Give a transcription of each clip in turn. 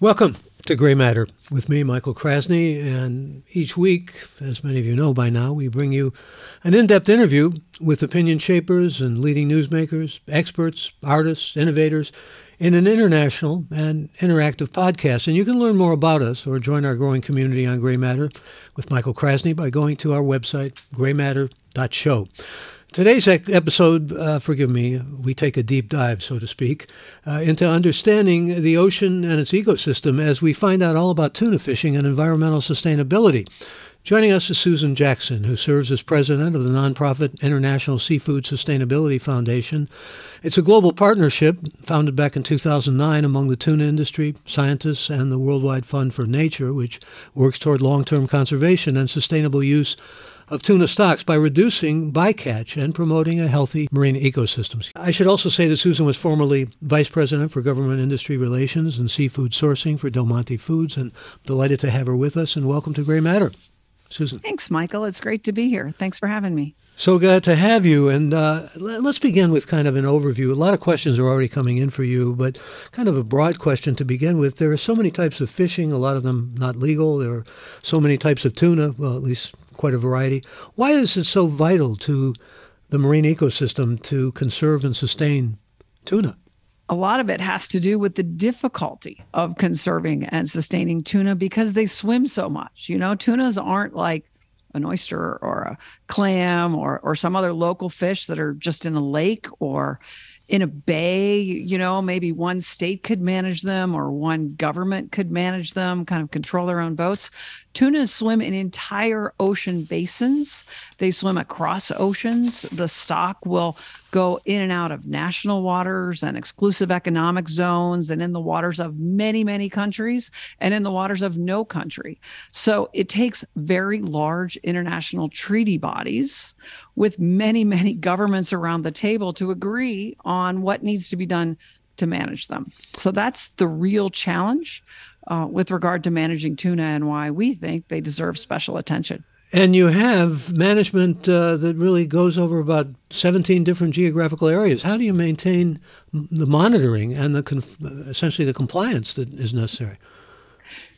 Welcome to Gray Matter with me, Michael Krasny. And each week, as many of you know by now, we bring you an in depth interview with opinion shapers and leading newsmakers, experts, artists, innovators in an international and interactive podcast. And you can learn more about us or join our growing community on Gray Matter with Michael Krasny by going to our website, graymatter.show. Today's episode, uh, forgive me, we take a deep dive, so to speak, uh, into understanding the ocean and its ecosystem as we find out all about tuna fishing and environmental sustainability. Joining us is Susan Jackson, who serves as president of the nonprofit International Seafood Sustainability Foundation. It's a global partnership founded back in 2009 among the tuna industry, scientists, and the Worldwide Fund for Nature, which works toward long term conservation and sustainable use of tuna stocks by reducing bycatch and promoting a healthy marine ecosystem. I should also say that Susan was formerly Vice President for Government Industry Relations and Seafood Sourcing for Del Monte Foods, and delighted to have her with us, and welcome to Gray Matter. Susan. Thanks, Michael. It's great to be here. Thanks for having me. So glad to have you. And uh, let's begin with kind of an overview. A lot of questions are already coming in for you, but kind of a broad question to begin with. There are so many types of fishing, a lot of them not legal. There are so many types of tuna, well, at least quite a variety. Why is it so vital to the marine ecosystem to conserve and sustain tuna? A lot of it has to do with the difficulty of conserving and sustaining tuna because they swim so much. You know, tunas aren't like an oyster or a clam or or some other local fish that are just in a lake or in a bay, you know, maybe one state could manage them or one government could manage them, kind of control their own boats. Tunas swim in entire ocean basins. They swim across oceans. The stock will go in and out of national waters and exclusive economic zones and in the waters of many, many countries and in the waters of no country. So it takes very large international treaty bodies with many, many governments around the table to agree on what needs to be done to manage them. So that's the real challenge uh, with regard to managing tuna and why we think they deserve special attention. And you have management uh, that really goes over about 17 different geographical areas. How do you maintain the monitoring and the conf- essentially the compliance that is necessary?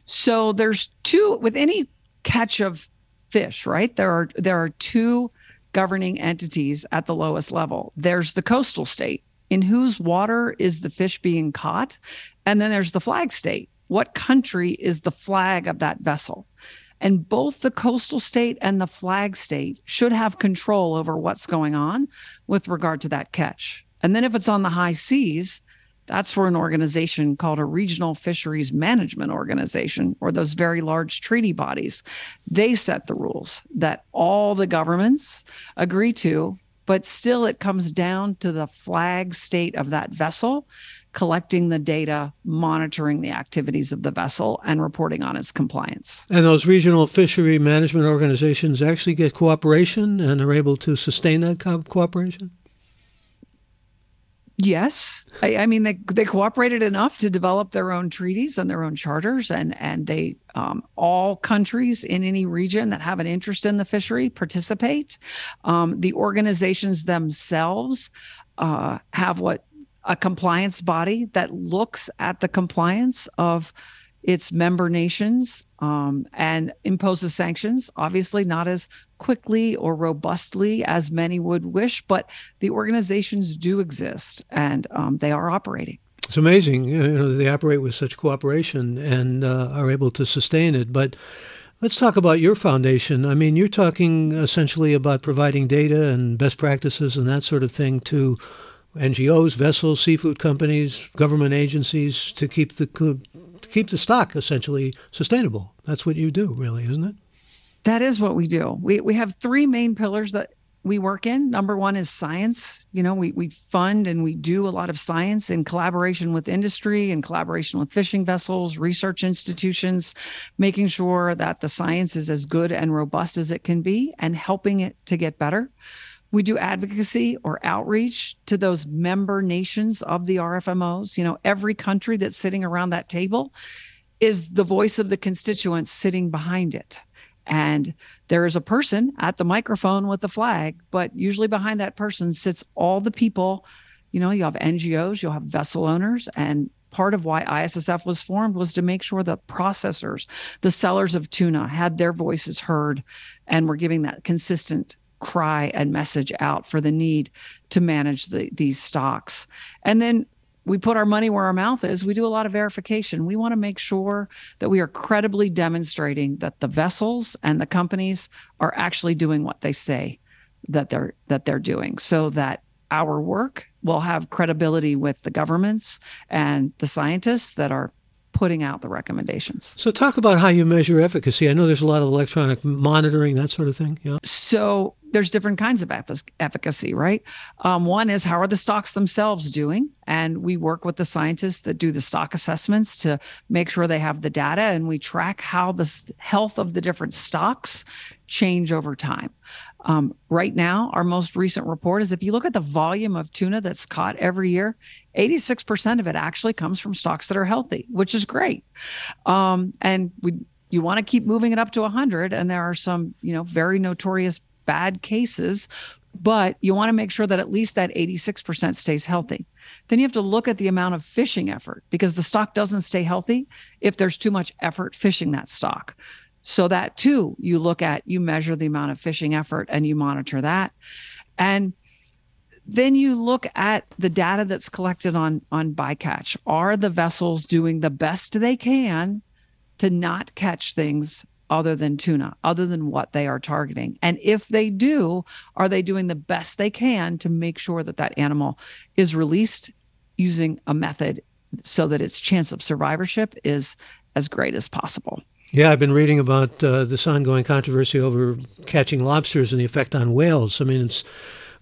So there's two with any catch of fish, right? There are there are two governing entities at the lowest level. There's the coastal state, in whose water is the fish being caught? And then there's the flag state. What country is the flag of that vessel? And both the coastal state and the flag state should have control over what's going on with regard to that catch. And then if it's on the high seas, that's where an organization called a regional fisheries management organization or those very large treaty bodies they set the rules that all the governments agree to but still it comes down to the flag state of that vessel collecting the data monitoring the activities of the vessel and reporting on its compliance. And those regional fishery management organizations actually get cooperation and are able to sustain that co- cooperation? Yes, I, I, mean they they cooperated enough to develop their own treaties and their own charters, and and they um, all countries in any region that have an interest in the fishery participate. Um, the organizations themselves uh, have what a compliance body that looks at the compliance of its member nations um, and imposes sanctions, obviously not as quickly or robustly as many would wish, but the organizations do exist and um, they are operating. It's amazing, you know, they operate with such cooperation and uh, are able to sustain it. But let's talk about your foundation. I mean, you're talking essentially about providing data and best practices and that sort of thing to NGOs, vessels, seafood companies, government agencies to keep the to keep the stock essentially sustainable. That's what you do, really, isn't it? That is what we do. We we have three main pillars that we work in. Number one is science. You know, we we fund and we do a lot of science in collaboration with industry, in collaboration with fishing vessels, research institutions, making sure that the science is as good and robust as it can be and helping it to get better. We do advocacy or outreach to those member nations of the RFMOs. You know, every country that's sitting around that table is the voice of the constituents sitting behind it. And there is a person at the microphone with the flag, but usually behind that person sits all the people. You know, you have NGOs, you'll have vessel owners, and part of why ISSF was formed was to make sure that processors, the sellers of tuna, had their voices heard and were giving that consistent cry and message out for the need to manage the, these stocks. And then we put our money where our mouth is. We do a lot of verification. We want to make sure that we are credibly demonstrating that the vessels and the companies are actually doing what they say that they're that they're doing so that our work will have credibility with the governments and the scientists that are putting out the recommendations. So, talk about how you measure efficacy. I know there's a lot of electronic monitoring, that sort of thing. Yeah. So, there's different kinds of efficacy, right? Um, one is how are the stocks themselves doing? And we work with the scientists that do the stock assessments to make sure they have the data and we track how the health of the different stocks change over time. Um, right now, our most recent report is if you look at the volume of tuna that's caught every year, 86% of it actually comes from stocks that are healthy, which is great. Um, and we you want to keep moving it up to 100 and there are some you know very notorious bad cases, but you want to make sure that at least that 86% stays healthy. Then you have to look at the amount of fishing effort because the stock doesn't stay healthy if there's too much effort fishing that stock. So that too, you look at, you measure the amount of fishing effort and you monitor that. And then you look at the data that's collected on on bycatch. Are the vessels doing the best they can to not catch things other than tuna, other than what they are targeting? And if they do, are they doing the best they can to make sure that that animal is released using a method so that its chance of survivorship is as great as possible? Yeah, I've been reading about uh, this ongoing controversy over catching lobsters and the effect on whales. I mean, it's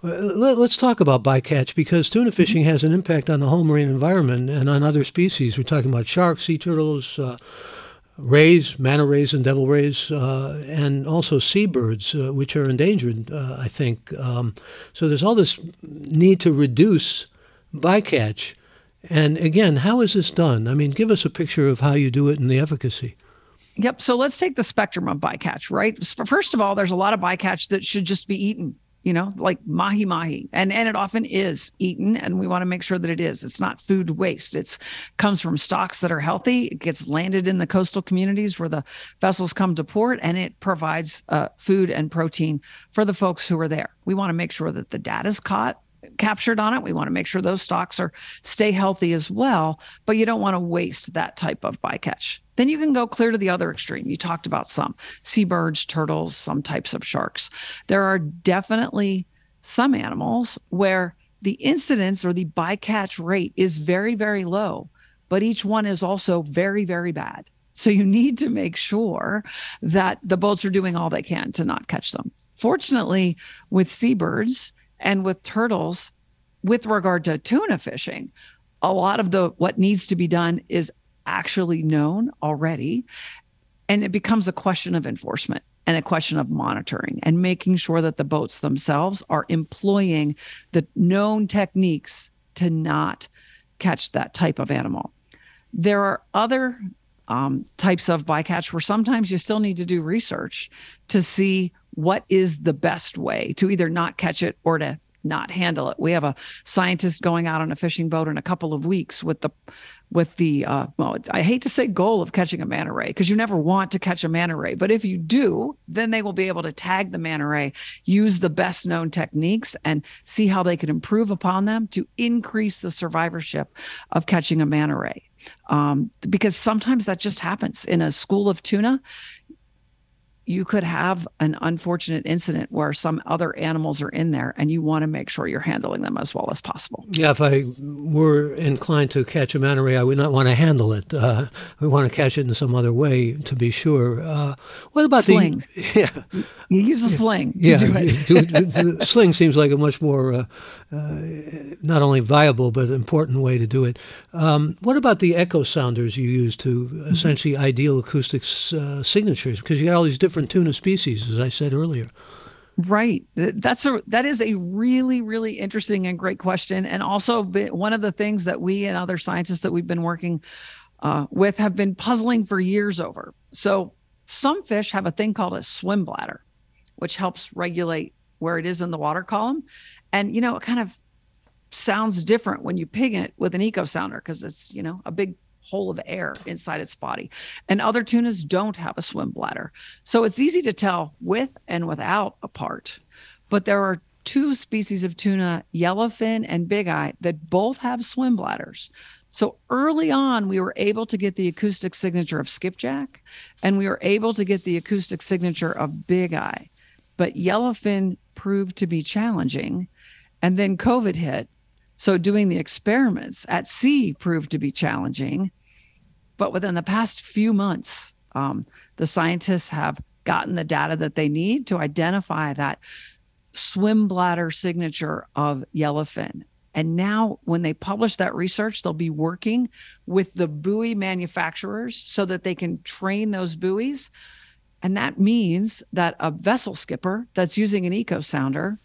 uh, let, us talk about bycatch because tuna fishing has an impact on the whole marine environment and on other species. We're talking about sharks, sea turtles, uh, rays, manta rays, and devil rays, uh, and also seabirds, uh, which are endangered, uh, I think. Um, so there's all this need to reduce bycatch. And again, how is this done? I mean, give us a picture of how you do it and the efficacy. Yep. So let's take the spectrum of bycatch, right? First of all, there's a lot of bycatch that should just be eaten you know, like mahi mahi. And and it often is eaten and we want to make sure that it is. It's not food waste. It's comes from stocks that are healthy. It gets landed in the coastal communities where the vessels come to port and it provides uh, food and protein for the folks who are there. We want to make sure that the data is caught captured on it. We want to make sure those stocks are stay healthy as well, but you don't want to waste that type of bycatch. Then you can go clear to the other extreme. You talked about some seabirds, turtles, some types of sharks. There are definitely some animals where the incidence or the bycatch rate is very, very low, but each one is also very, very bad. So you need to make sure that the boats are doing all they can to not catch them. Fortunately, with seabirds, and with turtles, with regard to tuna fishing, a lot of the what needs to be done is actually known already. And it becomes a question of enforcement and a question of monitoring and making sure that the boats themselves are employing the known techniques to not catch that type of animal. There are other um, types of bycatch where sometimes you still need to do research to see what is the best way to either not catch it or to not handle it. We have a scientist going out on a fishing boat in a couple of weeks with the with the uh, well, I hate to say goal of catching a manta ray because you never want to catch a manta ray, but if you do, then they will be able to tag the manta ray, use the best known techniques, and see how they can improve upon them to increase the survivorship of catching a manta ray. Um, because sometimes that just happens in a school of tuna you could have an unfortunate incident where some other animals are in there and you want to make sure you're handling them as well as possible. Yeah, if I were inclined to catch a manta ray, I would not want to handle it. Uh, we want to catch it in some other way to be sure. Uh, what about slings? The, yeah, you use a sling yeah, do it. sling seems like a much more uh, uh, not only viable but important way to do it. Um, what about the echo sounders you use to mm-hmm. essentially ideal acoustics uh, signatures? Because you got all these different different tuna species, as I said earlier. Right. That's a that is a really really interesting and great question, and also one of the things that we and other scientists that we've been working uh, with have been puzzling for years over. So some fish have a thing called a swim bladder, which helps regulate where it is in the water column, and you know it kind of sounds different when you ping it with an echo sounder because it's, you know, a big hole of air inside its body. And other tunas don't have a swim bladder. So it's easy to tell with and without a part. But there are two species of tuna, yellowfin and big eye, that both have swim bladders. So early on, we were able to get the acoustic signature of skipjack, and we were able to get the acoustic signature of big eye. But yellowfin proved to be challenging. And then COVID hit. So doing the experiments at sea proved to be challenging. But within the past few months, um, the scientists have gotten the data that they need to identify that swim bladder signature of yellowfin. And now, when they publish that research, they'll be working with the buoy manufacturers so that they can train those buoys. And that means that a vessel skipper that's using an echo sounder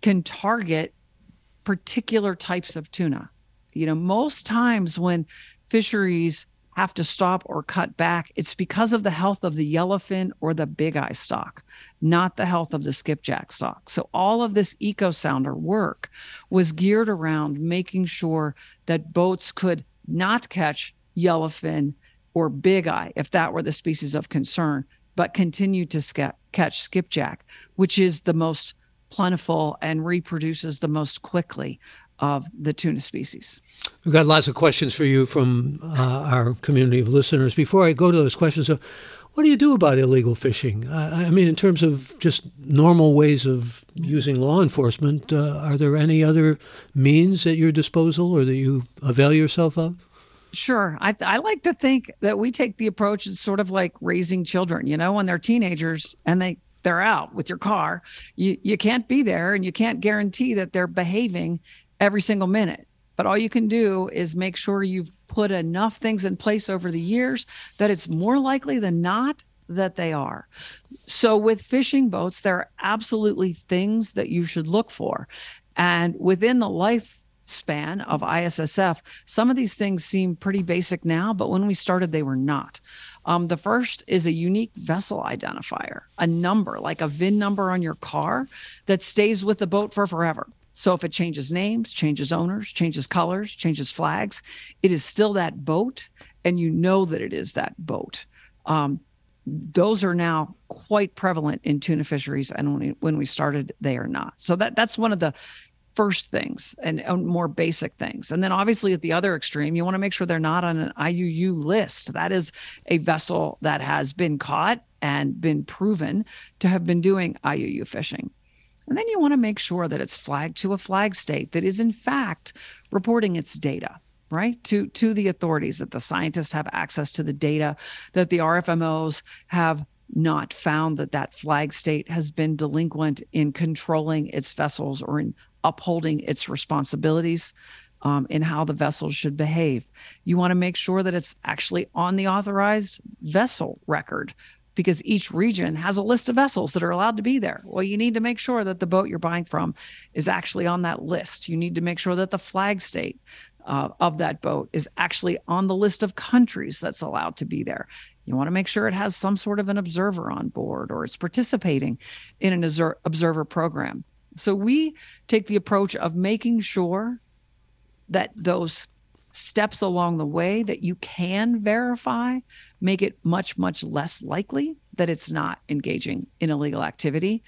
can target particular types of tuna. You know, most times when fisheries have to stop or cut back, it's because of the health of the yellowfin or the big eye stock, not the health of the skipjack stock. So all of this echo sounder work was geared around making sure that boats could not catch yellowfin or big eye if that were the species of concern, but continue to catch skipjack, which is the most plentiful and reproduces the most quickly of the tuna species. We've got lots of questions for you from uh, our community of listeners. Before I go to those questions, uh, what do you do about illegal fishing? Uh, I mean, in terms of just normal ways of using law enforcement, uh, are there any other means at your disposal or that you avail yourself of? Sure. I, I like to think that we take the approach it's sort of like raising children, you know, when they're teenagers and they they're out with your car, you you can't be there and you can't guarantee that they're behaving every single minute. But all you can do is make sure you've put enough things in place over the years that it's more likely than not that they are. So with fishing boats, there are absolutely things that you should look for. And within the lifespan of ISSF, some of these things seem pretty basic now, but when we started, they were not. Um, the first is a unique vessel identifier, a number like a VIN number on your car that stays with the boat for forever. So if it changes names, changes owners, changes colors, changes flags, it is still that boat, and you know that it is that boat. Um, those are now quite prevalent in tuna fisheries, and when we, when we started, they are not. So that that's one of the first things and, and, more basic things. And then obviously at the other extreme, you want to make sure they're not on an IUU list. That is a vessel that has been caught and been proven to have been doing IUU fishing. And then you want to make sure that it's flagged to a flag state that is in fact reporting its data right to to the authorities that the scientists have access to the data that the RFMOs have not found that that flag state has been delinquent in controlling its vessels or in upholding its responsibilities um, in how the vessel should behave. You want to make sure that it's actually on the authorized vessel record because each region has a list of vessels that are allowed to be there. Well, you need to make sure that the boat you're buying from is actually on that list. You need to make sure that the flag state uh, of that boat is actually on the list of countries that's allowed to be there. You want to make sure it has some sort of an observer on board or it's participating in an observer program. So we take the approach of making sure that those steps along the way that you can verify make it much, much less likely that it's not engaging in illegal activity.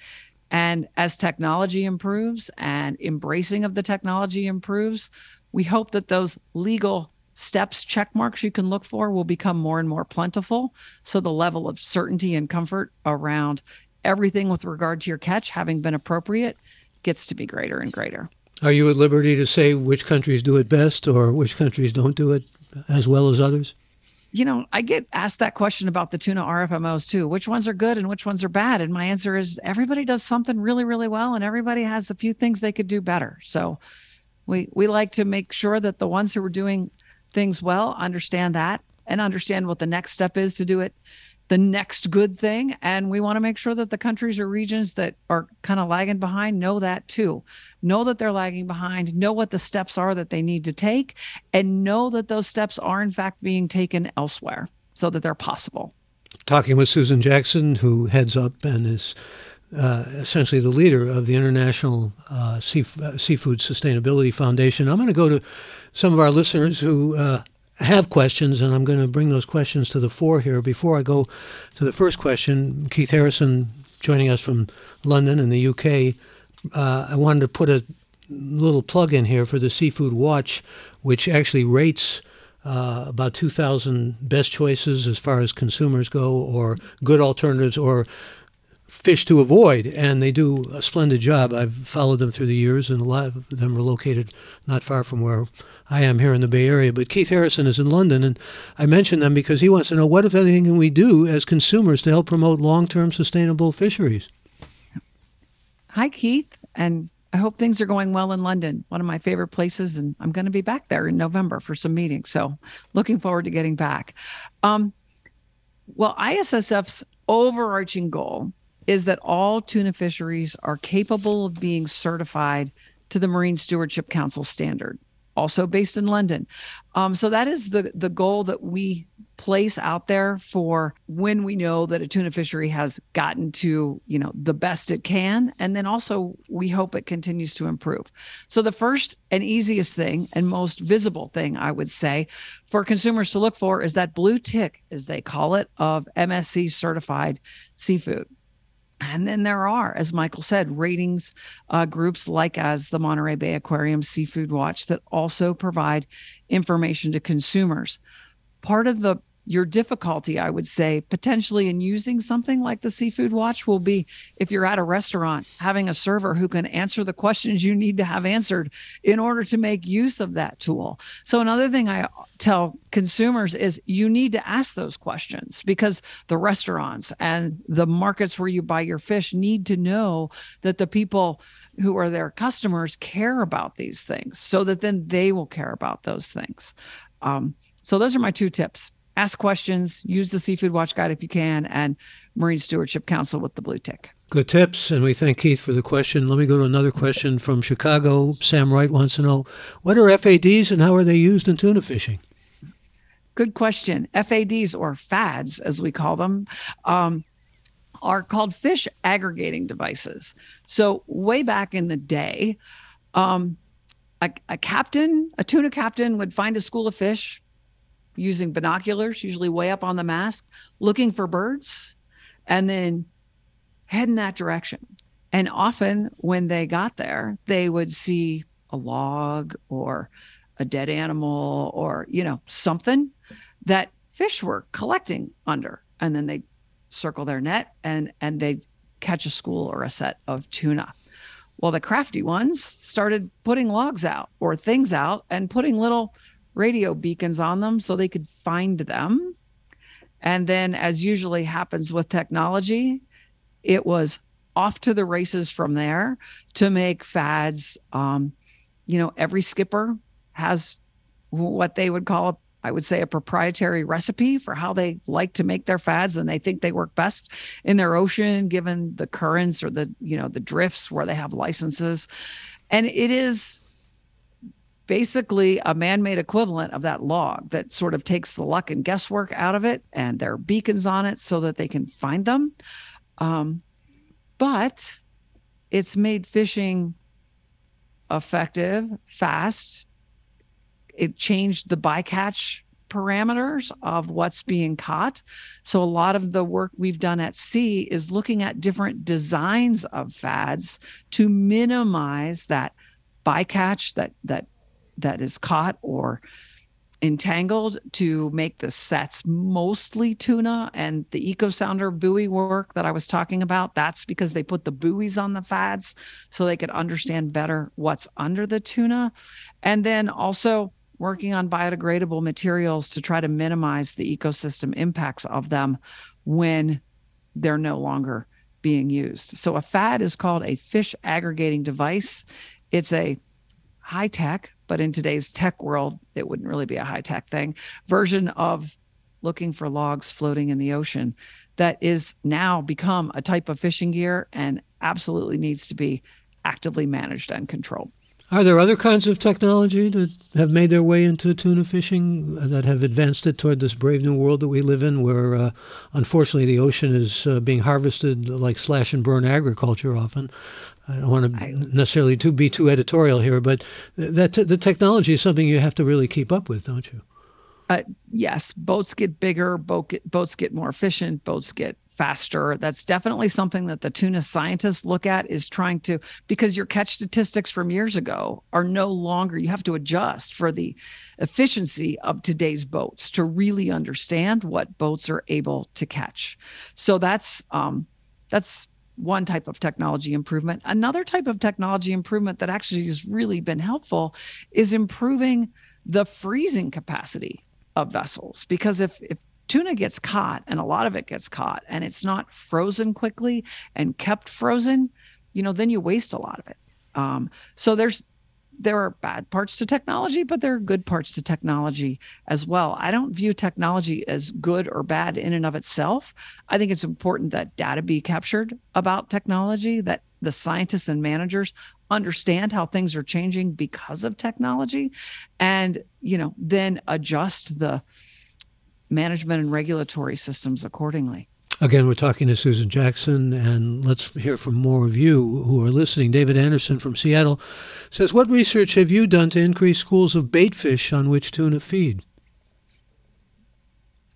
And as technology improves and embracing of the technology improves, we hope that those legal steps, check marks you can look for will become more and more plentiful. So the level of certainty and comfort around everything with regard to your catch having been appropriate gets to be greater and greater. Are you at liberty to say which countries do it best or which countries don't do it as well as others? You know, I get asked that question about the tuna RFMOs too. Which ones are good and which ones are bad? And my answer is everybody does something really, really well, and everybody has a few things they could do better. So we we like to make sure that the ones who are doing things well understand that and understand what the next step is to do it the next good thing. And we want to make sure that the countries or regions that are kind of lagging behind know that too. Know that they're lagging behind, know what the steps are that they need to take, and know that those steps are in fact being taken elsewhere so that they're possible. Talking with Susan Jackson, who heads up and is uh, essentially the leader of the International uh, Sea- uh, Seafood Sustainability Foundation. I'm going to go to some of our listeners who uh, have questions, and I'm going to bring those questions to the fore here. Before I go to the first question, Keith Harrison joining us from London in the UK. Uh, I wanted to put a little plug in here for the Seafood Watch, which actually rates uh, about 2,000 best choices as far as consumers go, or good alternatives, or fish to avoid. And they do a splendid job. I've followed them through the years, and a lot of them are located not far from where I am here in the Bay Area. But Keith Harrison is in London, and I mention them because he wants to know what, if anything, can we do as consumers to help promote long term sustainable fisheries? Hi, Keith. And I hope things are going well in London, one of my favorite places. And I'm going to be back there in November for some meetings. So looking forward to getting back. Um, well, ISSF's overarching goal is that all tuna fisheries are capable of being certified to the Marine Stewardship Council standard also based in London. Um, so that is the the goal that we place out there for when we know that a tuna fishery has gotten to you know the best it can and then also we hope it continues to improve so the first and easiest thing and most visible thing i would say for consumers to look for is that blue tick as they call it of msc certified seafood and then there are, as Michael said, ratings uh, groups like as the Monterey Bay Aquarium Seafood Watch that also provide information to consumers. Part of the your difficulty, I would say, potentially in using something like the Seafood Watch will be if you're at a restaurant, having a server who can answer the questions you need to have answered in order to make use of that tool. So, another thing I tell consumers is you need to ask those questions because the restaurants and the markets where you buy your fish need to know that the people who are their customers care about these things so that then they will care about those things. Um, so, those are my two tips ask questions, use the Seafood Watch Guide if you can, and Marine Stewardship Council with the blue tick. Good tips, and we thank Keith for the question. Let me go to another question from Chicago. Sam Wright wants to know what are FADs and how are they used in tuna fishing? Good question. FADs, or FADs as we call them, um, are called fish aggregating devices. So, way back in the day, um, a, a captain, a tuna captain, would find a school of fish, using binoculars, usually way up on the mast, looking for birds, and then head in that direction. And often when they got there, they would see a log or a dead animal or, you know, something that fish were collecting under. And then they circle their net and and they catch a school or a set of tuna. Well, the crafty ones started putting logs out or things out and putting little radio beacons on them so they could find them. And then, as usually happens with technology, it was off to the races from there to make fads. Um, you know, every skipper has what they would call, I would say, a proprietary recipe for how they like to make their fads, and they think they work best in their ocean, given the currents or the you know the drifts where they have licenses. And it is basically a man-made equivalent of that log that sort of takes the luck and guesswork out of it and there are beacons on it so that they can find them um, but it's made fishing effective fast it changed the bycatch parameters of what's being caught. So a lot of the work we've done at sea is looking at different designs of fads to minimize that bycatch, that that that is caught or entangled to make the sets mostly tuna and the echo sounder buoy work that i was talking about that's because they put the buoys on the fads so they could understand better what's under the tuna. And then also working on biodegradable materials to try to minimize the ecosystem impacts of them when they're no longer being used. So a fad is called a fish aggregating device. It's a high tech but in today's tech world, it wouldn't really be a high tech thing, version of looking for logs floating in the ocean that is now become a type of fishing gear and absolutely needs to be actively managed and controlled. Are there other kinds of technology that have made their way into tuna fishing uh, that have advanced it toward this brave new world that we live in, where uh, unfortunately the ocean is uh, being harvested like slash and burn agriculture often? I don't want to I, necessarily to be too editorial here, but that the technology is something you have to really keep up with, don't you? Uh, yes, boats get bigger, boat get, boats get more efficient, boats get faster. That's definitely something that the tuna scientists look at is trying to because your catch statistics from years ago are no longer you have to adjust for the efficiency of today's boats to really understand what boats are able to catch. So that's um that's one type of technology improvement. Another type of technology improvement that actually has really been helpful is improving the freezing capacity of vessels because if if tuna gets caught and a lot of it gets caught and it's not frozen quickly and kept frozen you know then you waste a lot of it um, so there's there are bad parts to technology but there are good parts to technology as well. I don't view technology as good or bad in and of itself. I think it's important that data be captured about technology that the scientists and managers understand how things are changing because of technology and you know then adjust the management and regulatory systems accordingly Again, we're talking to Susan Jackson, and let's hear from more of you who are listening. David Anderson from Seattle says, What research have you done to increase schools of bait fish on which tuna feed?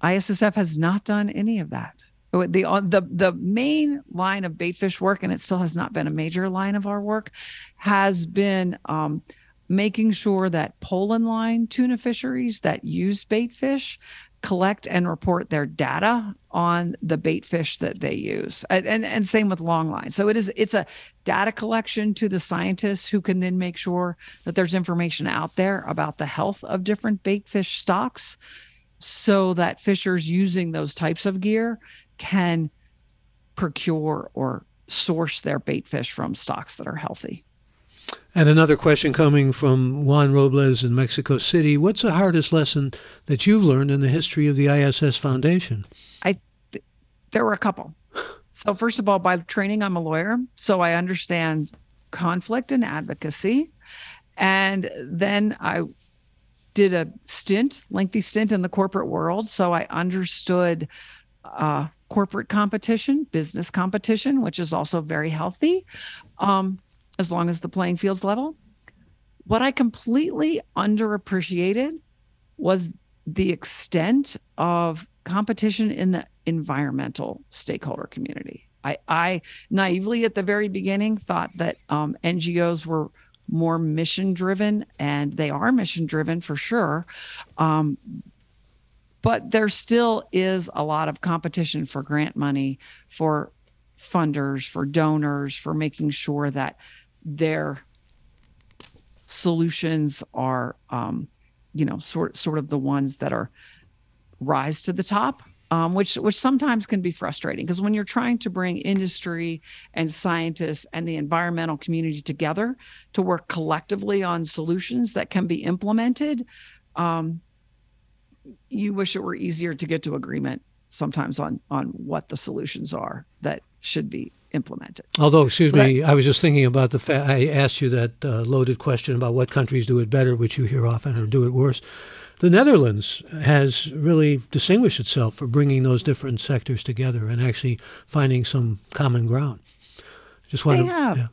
ISSF has not done any of that the uh, the the main line of baitfish work, and it still has not been a major line of our work, has been um, making sure that pole and line tuna fisheries that use baitfish collect and report their data on the bait fish that they use and, and, and same with long line so it is it's a data collection to the scientists who can then make sure that there's information out there about the health of different bait fish stocks so that fishers using those types of gear can procure or source their bait fish from stocks that are healthy. And another question coming from Juan Robles in Mexico City. What's the hardest lesson that you've learned in the history of the ISS Foundation? I th- there were a couple. So first of all, by training, I'm a lawyer, so I understand conflict and advocacy. And then I did a stint, lengthy stint in the corporate world, so I understood uh, corporate competition, business competition, which is also very healthy, um, as long as the playing field's level. What I completely underappreciated was the extent of competition in the environmental stakeholder community. I, I naively at the very beginning thought that um, NGOs were more mission driven, and they are mission driven for sure. Um, but there still is a lot of competition for grant money for funders for donors for making sure that their solutions are um, you know sort sort of the ones that are rise to the top um, which which sometimes can be frustrating because when you're trying to bring industry and scientists and the environmental community together to work collectively on solutions that can be implemented um, you wish it were easier to get to agreement sometimes on on what the solutions are that should be implemented. Although, excuse so me, that, I was just thinking about the fact I asked you that uh, loaded question about what countries do it better, which you hear often, or do it worse. The Netherlands has really distinguished itself for bringing those different sectors together and actually finding some common ground. Just want they have. Yeah.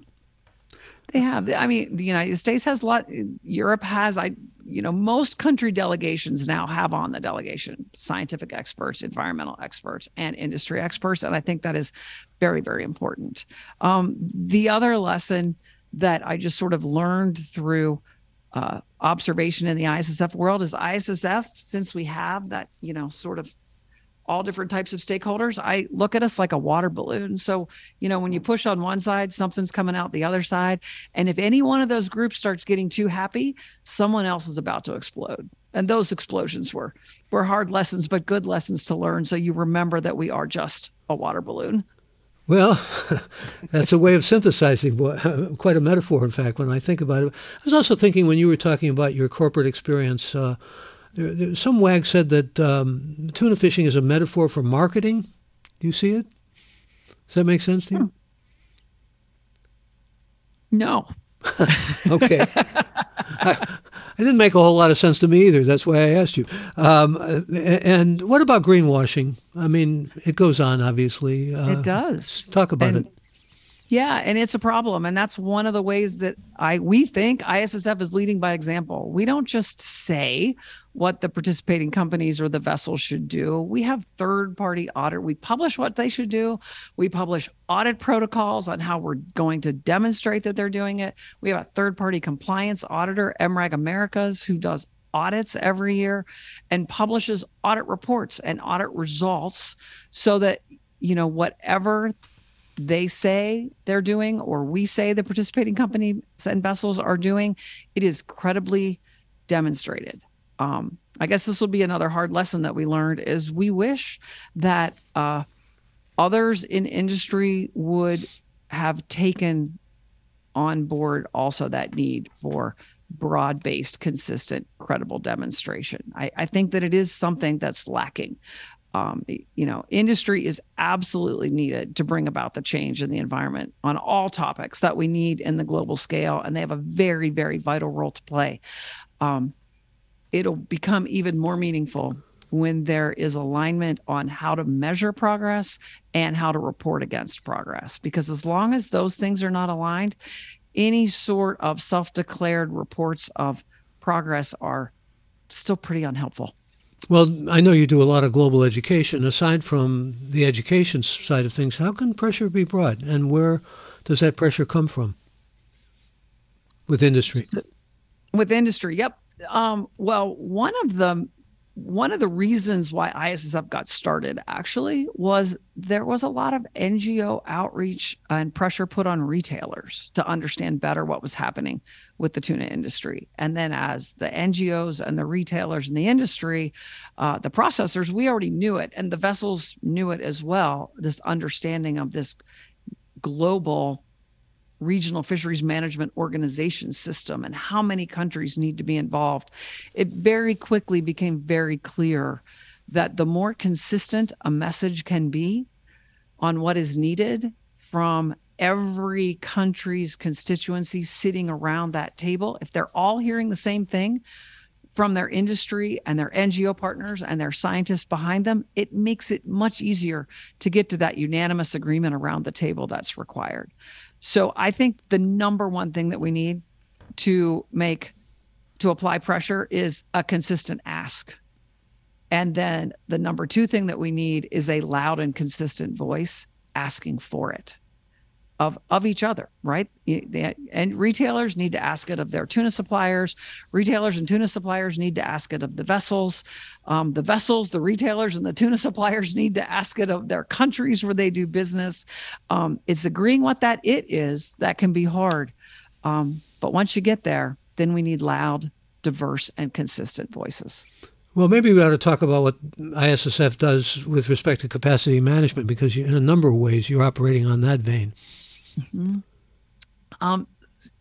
They have. I mean, the United States has a lot. Europe has. I, you know, most country delegations now have on the delegation scientific experts, environmental experts, and industry experts, and I think that is very, very important. Um, the other lesson that I just sort of learned through uh, observation in the ISSF world is ISSF, since we have that, you know, sort of all different types of stakeholders i look at us like a water balloon. So you know when you push on one side something's coming out the other side. And if any one of those groups starts getting too happy someone else is about to explode. And those explosions were were hard lessons but good lessons to learn. So you remember that we are just a water balloon. Well, that's a way of synthesizing, quite a metaphor, in fact, when I think about it. I was also thinking when you were talking about your corporate experience, uh, some wag said that um, tuna fishing is a metaphor for marketing. Do you see it? Does that make sense to you? No. okay. I, it didn't make a whole lot of sense to me either. That's why I asked you. Um, and what about greenwashing? I mean, it goes on, obviously. Uh, it does. Talk about and, it. Yeah, and it's a problem, and that's one of the ways that I we think ISSF is leading by example. We don't just say what the participating companies or the vessels should do. We have third-party audit. We publish what they should do. We publish audit protocols on how we're going to demonstrate that they're doing it. We have a third-party compliance auditor, MRAG Americas, who does audits every year and publishes audit reports and audit results so that you know whatever they say they're doing or we say the participating companies and vessels are doing, it is credibly demonstrated. Um, I guess this will be another hard lesson that we learned is we wish that uh, others in industry would have taken on board also that need for broad based, consistent, credible demonstration. I, I, think that it is something that's lacking um, you know, industry is absolutely needed to bring about the change in the environment on all topics that we need in the global scale, and they have a very, very vital role to play. Um, it'll become even more meaningful when there is alignment on how to measure progress and how to report against progress. Because as long as those things are not aligned, any sort of self declared reports of progress are still pretty unhelpful. Well, I know you do a lot of global education. Aside from the education side of things, how can pressure be brought, and where does that pressure come from with industry? With industry, yep. Um, well, one of the one of the reasons why ISSF got started actually was there was a lot of NGO outreach and pressure put on retailers to understand better what was happening with the tuna industry. And then, as the NGOs and the retailers in the industry, uh, the processors, we already knew it, and the vessels knew it as well this understanding of this global regional fisheries management organization system and how many countries need to be involved, it very quickly became very clear that the more consistent a message can be on what is needed from every country's constituency sitting around that table, if they're all hearing the same thing, from their industry and their NGO partners and their scientists behind them, it makes it much easier to get to that unanimous agreement around the table that's required. So I think the number one thing that we need to make to apply pressure is a consistent ask. And then the number two thing that we need is a loud and consistent voice asking for it of of each other, right? And retailers need to ask it of their tuna suppliers. Retailers and tuna suppliers need to ask it of the vessels. Um, the vessels, the retailers, and the tuna suppliers need to ask it of their countries where they do business. Um, it's agreeing what that it is that can be hard, um, but once you get there, then we need loud, diverse, and consistent voices. Well, maybe we ought to talk about what ISSF does with respect to capacity management, because in a number of ways you're operating on that vein. Mm-hmm. Um,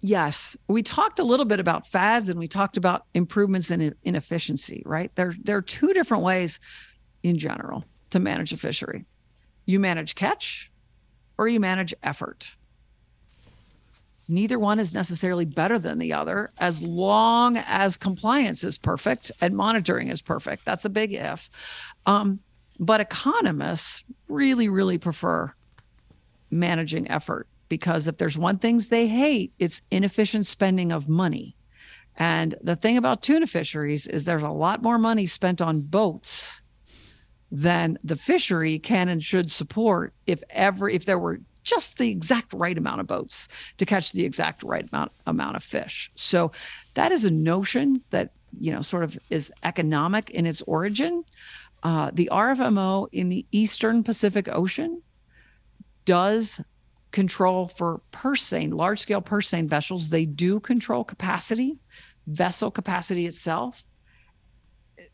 yes, we talked a little bit about FADs and we talked about improvements in, in efficiency, right? There, there are two different ways in general to manage a fishery you manage catch or you manage effort. Neither one is necessarily better than the other as long as compliance is perfect and monitoring is perfect. That's a big if. Um, but economists really, really prefer managing effort because if there's one things they hate, it's inefficient spending of money. And the thing about tuna fisheries is there's a lot more money spent on boats than the fishery can and should support if ever if there were just the exact right amount of boats to catch the exact right amount amount of fish. So that is a notion that you know sort of is economic in its origin. Uh, the RFMO in the Eastern Pacific Ocean does control for purse seine, large scale purse seine vessels. They do control capacity, vessel capacity itself.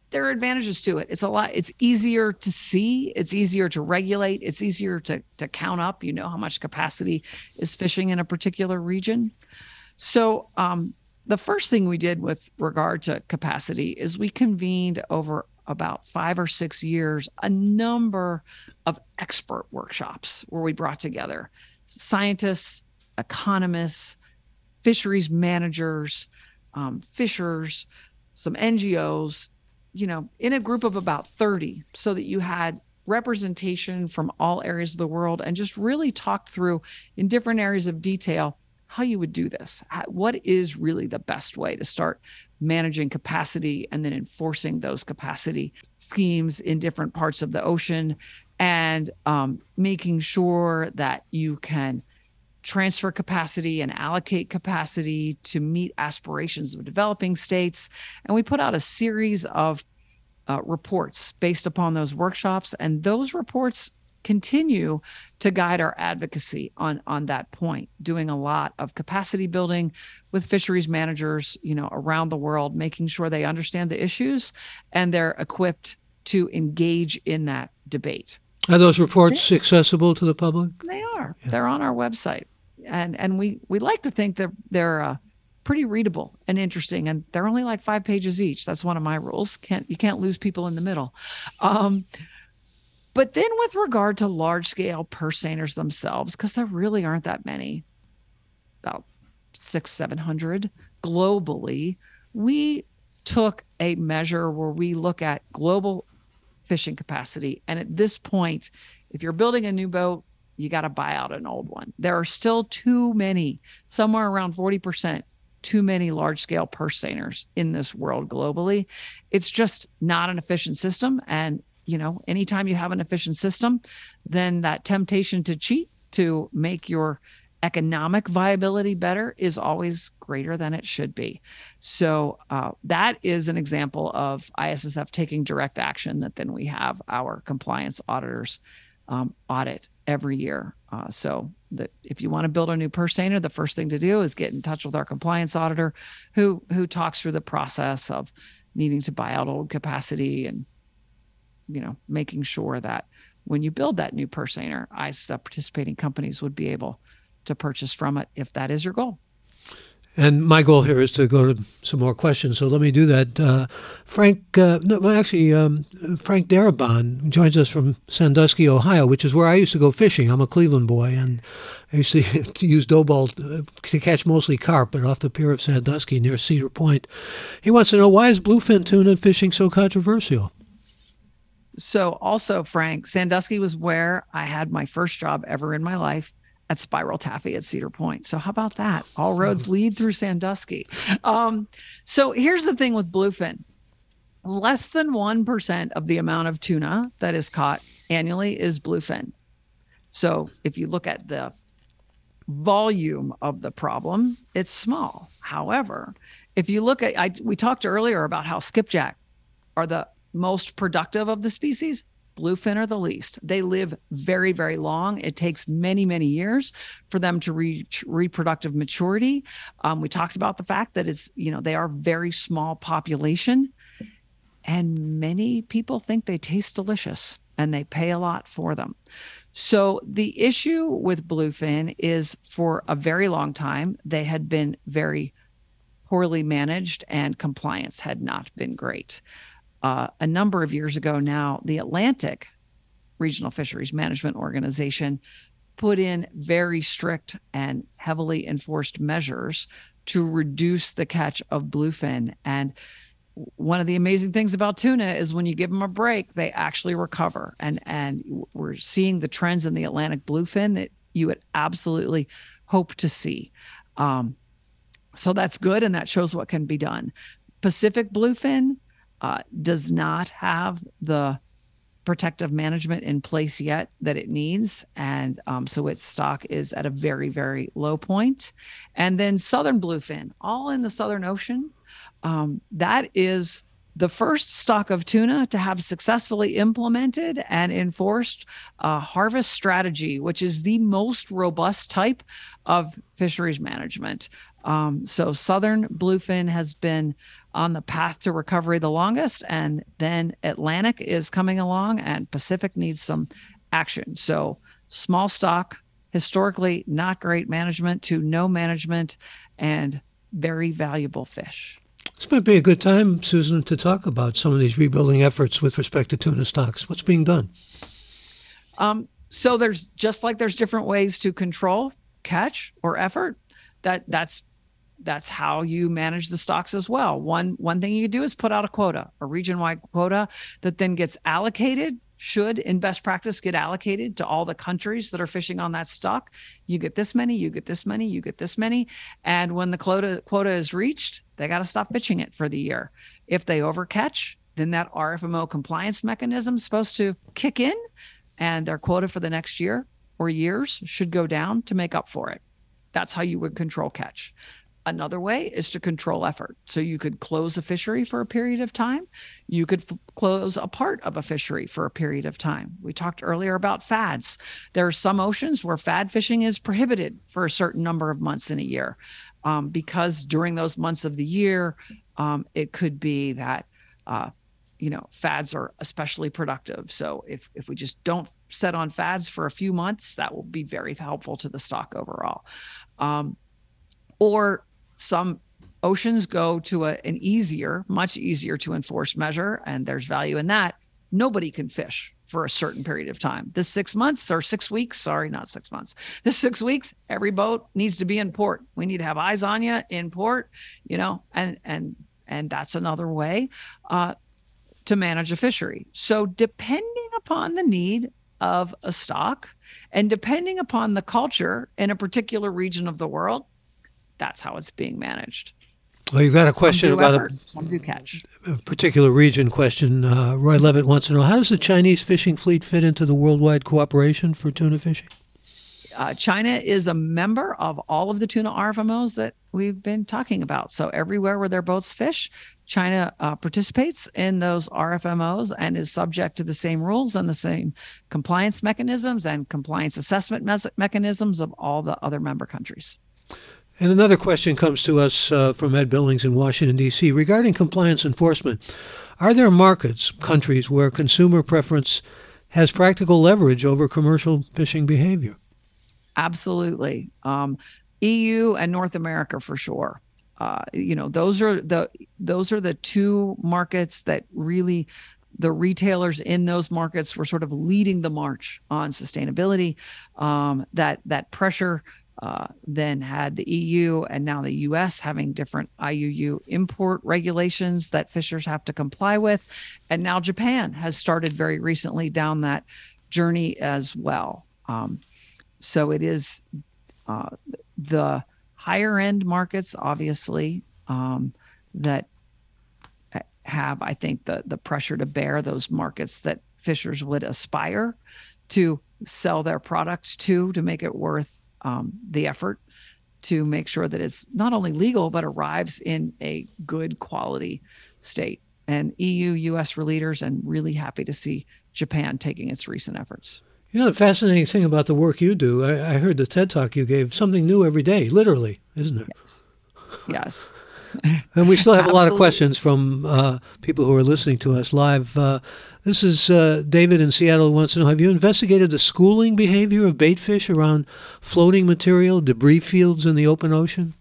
There are advantages to it. It's a lot, it's easier to see, it's easier to regulate, it's easier to, to count up. You know how much capacity is fishing in a particular region. So, um, the first thing we did with regard to capacity is we convened over about five or six years a number of expert workshops where we brought together scientists, economists, fisheries managers, um, fishers, some NGOs, you know, in a group of about 30 so that you had representation from all areas of the world and just really talked through in different areas of detail how you would do this. What is really the best way to start managing capacity and then enforcing those capacity schemes in different parts of the ocean and um, making sure that you can transfer capacity and allocate capacity to meet aspirations of developing states. And we put out a series of uh, reports based upon those workshops. And those reports continue to guide our advocacy on on that point doing a lot of capacity building with fisheries managers you know around the world making sure they understand the issues and they're equipped to engage in that debate are those reports accessible to the public? They are. Yeah. they're on our website. And and we we like to think that they're uh, pretty readable and interesting and they're only like five pages each. That's one of my rules. Can't you can't lose people in the middle. Um, but then with regard to large scale purse seiners themselves because there really aren't that many about six seven hundred globally we took a measure where we look at global fishing capacity and at this point if you're building a new boat you got to buy out an old one. There are still too many, somewhere around 40%, too many large scale purse seiners in this world globally. It's just not an efficient system. And, you know, anytime you have an efficient system, then that temptation to cheat to make your economic viability better is always greater than it should be. So uh, that is an example of ISSF taking direct action that then we have our compliance auditors um, audit every year. Uh, so that if you want to build a new purse seiner, the first thing to do is get in touch with our compliance auditor, who who talks through the process of needing to buy out old capacity and you know making sure that when you build that new purse seiner, ISSF participating companies would be able to purchase from it if that is your goal. And my goal here is to go to some more questions, so let me do that. Uh, Frank, uh, no, actually, um, Frank Darabont joins us from Sandusky, Ohio, which is where I used to go fishing. I'm a Cleveland boy, and I used to, use Dobal uh, to catch mostly carp, but off the pier of Sandusky near Cedar Point. He wants to know why is bluefin tuna fishing so controversial? So, also, Frank, Sandusky was where I had my first job ever in my life at Spiral Taffy at Cedar Point. So how about that? All roads hmm. lead through Sandusky. Um, so here's the thing with bluefin. Less than 1% of the amount of tuna that is caught annually is bluefin. So if you look at the volume of the problem, it's small. However, if you look at I we talked earlier about how skipjack are the most productive of the species bluefin are the least. They live very, very long. It takes many, many years for them to reach reproductive maturity. Um, we talked about the fact that it's, you know, they are very small population. And many people think they taste delicious and they pay a lot for them. So the issue with bluefin is for a very long time, they had been very poorly managed and compliance had not been great uh, a number of years ago now, the Atlantic Regional Fisheries Management Organization put in very strict and heavily enforced measures to reduce the catch of bluefin. And one of the amazing things about tuna is when you give them a break, they actually recover. And and we're seeing the trends in the Atlantic bluefin that you would absolutely hope to see. Um, so that's good, and that shows what can be done. Pacific bluefin, uh, does not have the protective management in place yet that it needs. And um, so its stock is at a very, very low point. And then Southern Bluefin, all in the Southern Ocean. Um, that is the first stock of tuna to have successfully implemented and enforced a harvest strategy, which is the most robust type of fisheries management. Um, so Southern Bluefin has been on the path to recovery the longest. And then Atlantic is coming along, and Pacific needs some action. So, small stock, historically not great management to no management, and very valuable fish. This might be a good time, Susan, to talk about some of these rebuilding efforts with respect to tuna stocks. What's being done? Um, so there's just like there's different ways to control catch or effort. That that's that's how you manage the stocks as well. One one thing you do is put out a quota, a region-wide quota that then gets allocated should in best practice get allocated to all the countries that are fishing on that stock. You get this many, you get this many, you get this many. And when the quota quota is reached, they got to stop pitching it for the year. If they overcatch, then that RFMO compliance mechanism is supposed to kick in and their quota for the next year or years should go down to make up for it. That's how you would control catch. Another way is to control effort. So you could close a fishery for a period of time. You could f- close a part of a fishery for a period of time. We talked earlier about fads. There are some oceans where fad fishing is prohibited for a certain number of months in a year um, because during those months of the year, um, it could be that. Uh, you know fads are especially productive so if if we just don't set on fads for a few months that will be very helpful to the stock overall um, or some oceans go to a, an easier, much easier to enforce measure, and there's value in that. Nobody can fish for a certain period of time. This six months or six weeks, sorry, not six months. This six weeks, every boat needs to be in port. We need to have eyes on you in port, you know, and and and that's another way uh, to manage a fishery. So depending upon the need of a stock and depending upon the culture in a particular region of the world, that's how it's being managed. Well, you've got a question about effort, a, some do catch. a particular region question. Uh, Roy Levitt wants to know how does the Chinese fishing fleet fit into the worldwide cooperation for tuna fishing? Uh, China is a member of all of the tuna RFMOs that we've been talking about. So everywhere where their boats fish, China uh, participates in those RFMOs and is subject to the same rules and the same compliance mechanisms and compliance assessment me- mechanisms of all the other member countries. And another question comes to us uh, from Ed Billings in Washington, D.C. regarding compliance enforcement. Are there markets, countries, where consumer preference has practical leverage over commercial fishing behavior? Absolutely. Um, EU and North America for sure. Uh, you know, those are the those are the two markets that really the retailers in those markets were sort of leading the march on sustainability. Um, that that pressure uh, then had the EU and now the US having different IUU import regulations that fishers have to comply with. And now Japan has started very recently down that journey as well. Um, so it is uh, the higher end markets, obviously, um, that have, I think, the the pressure to bear those markets that fishers would aspire to sell their product to to make it worth um, the effort to make sure that it's not only legal but arrives in a good quality state. And EU, US were leaders, and really happy to see Japan taking its recent efforts. You know, the fascinating thing about the work you do, I, I heard the TED talk you gave, something new every day, literally, isn't it? Yes. Yes. And we still have a lot of questions from uh, people who are listening to us live. Uh, this is uh, David in Seattle wants to know Have you investigated the schooling behavior of baitfish around floating material, debris fields in the open ocean?